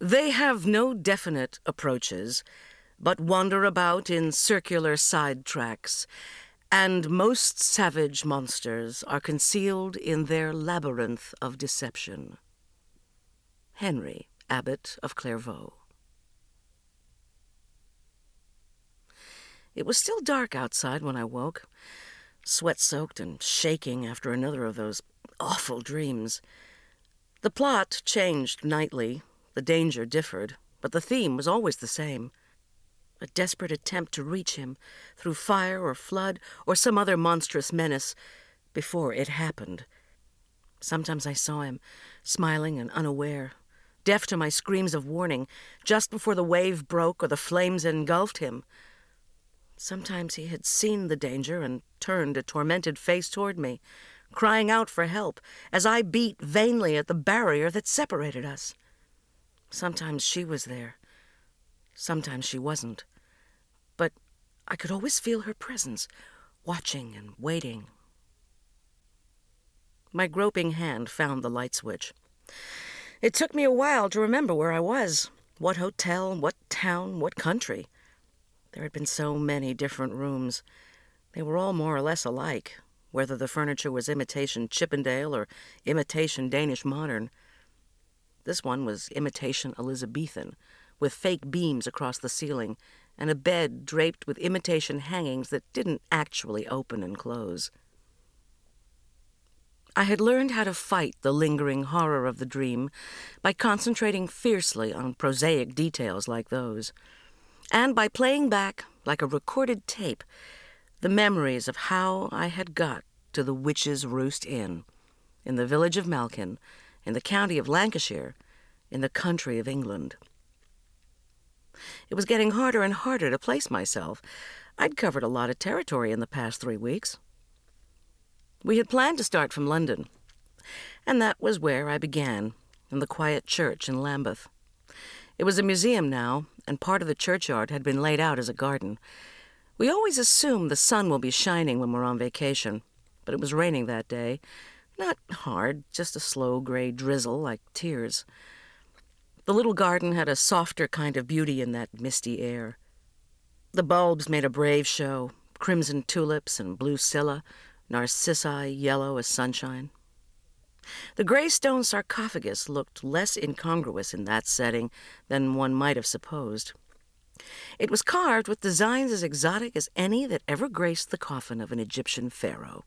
They have no definite approaches, but wander about in circular side tracks, and most savage monsters are concealed in their labyrinth of deception. Henry, Abbot of Clairvaux. It was still dark outside when I woke, sweat soaked and shaking after another of those awful dreams. The plot changed nightly, the danger differed, but the theme was always the same a desperate attempt to reach him through fire or flood or some other monstrous menace before it happened. Sometimes I saw him, smiling and unaware, deaf to my screams of warning, just before the wave broke or the flames engulfed him. Sometimes he had seen the danger and turned a tormented face toward me, crying out for help as I beat vainly at the barrier that separated us. Sometimes she was there. Sometimes she wasn't. But I could always feel her presence, watching and waiting. My groping hand found the light switch. It took me a while to remember where I was what hotel, what town, what country. There had been so many different rooms. They were all more or less alike, whether the furniture was imitation Chippendale or imitation Danish modern. This one was imitation Elizabethan, with fake beams across the ceiling, and a bed draped with imitation hangings that didn't actually open and close. I had learned how to fight the lingering horror of the dream by concentrating fiercely on prosaic details like those, and by playing back, like a recorded tape, the memories of how I had got to the Witch's Roost Inn in the village of Malkin in the county of Lancashire, in the country of England. It was getting harder and harder to place myself. I'd covered a lot of territory in the past three weeks. We had planned to start from London, and that was where I began, in the quiet church in Lambeth. It was a museum now, and part of the churchyard had been laid out as a garden. We always assume the sun will be shining when we're on vacation, but it was raining that day, not hard, just a slow gray drizzle like tears. The little garden had a softer kind of beauty in that misty air. The bulbs made a brave show crimson tulips and blue scilla, narcissi yellow as sunshine. The gray stone sarcophagus looked less incongruous in that setting than one might have supposed. It was carved with designs as exotic as any that ever graced the coffin of an Egyptian pharaoh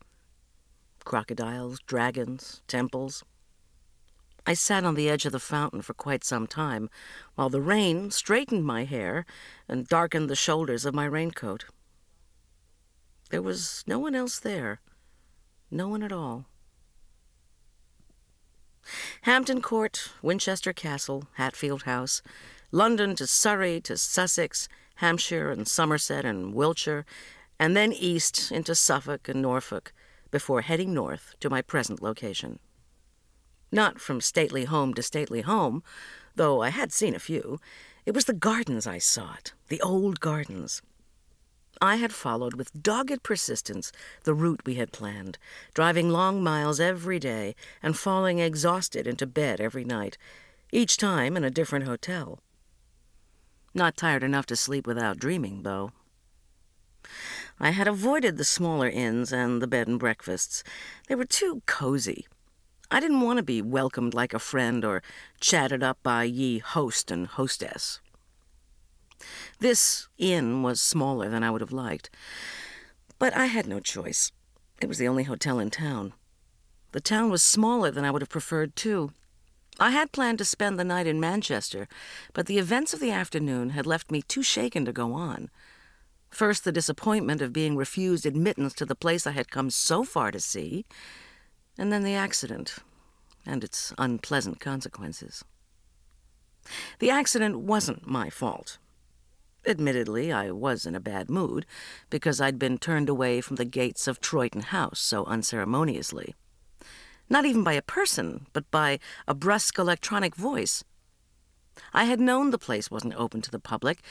crocodiles, dragons, temples. I sat on the edge of the fountain for quite some time, while the rain straightened my hair and darkened the shoulders of my raincoat. There was no one else there, no one at all. Hampton Court, Winchester Castle, Hatfield House, London to Surrey to Sussex, Hampshire and Somerset and Wiltshire, and then east into Suffolk and Norfolk before heading north to my present location. Not from stately home to stately home, though I had seen a few. It was the gardens I sought, the old gardens. I had followed with dogged persistence the route we had planned, driving long miles every day and falling exhausted into bed every night, each time in a different hotel. Not tired enough to sleep without dreaming, though. I had avoided the smaller inns and the bed and breakfasts. They were too cozy. I didn't want to be welcomed like a friend or chatted up by ye host and hostess. This inn was smaller than I would have liked, but I had no choice. It was the only hotel in town. The town was smaller than I would have preferred, too. I had planned to spend the night in Manchester, but the events of the afternoon had left me too shaken to go on. First, the disappointment of being refused admittance to the place I had come so far to see, and then the accident and its unpleasant consequences. The accident wasn't my fault. Admittedly, I was in a bad mood because I'd been turned away from the gates of Troytan House so unceremoniously. Not even by a person, but by a brusque electronic voice. I had known the place wasn't open to the public,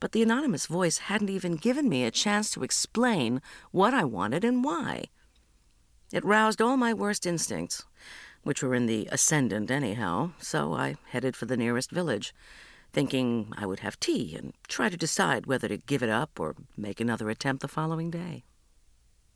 but the anonymous voice hadn't even given me a chance to explain what I wanted and why. It roused all my worst instincts. which were in the ascendant anyhow, so I headed for the nearest village, thinking I would have tea and try to decide whether to give it up or make another attempt the following day.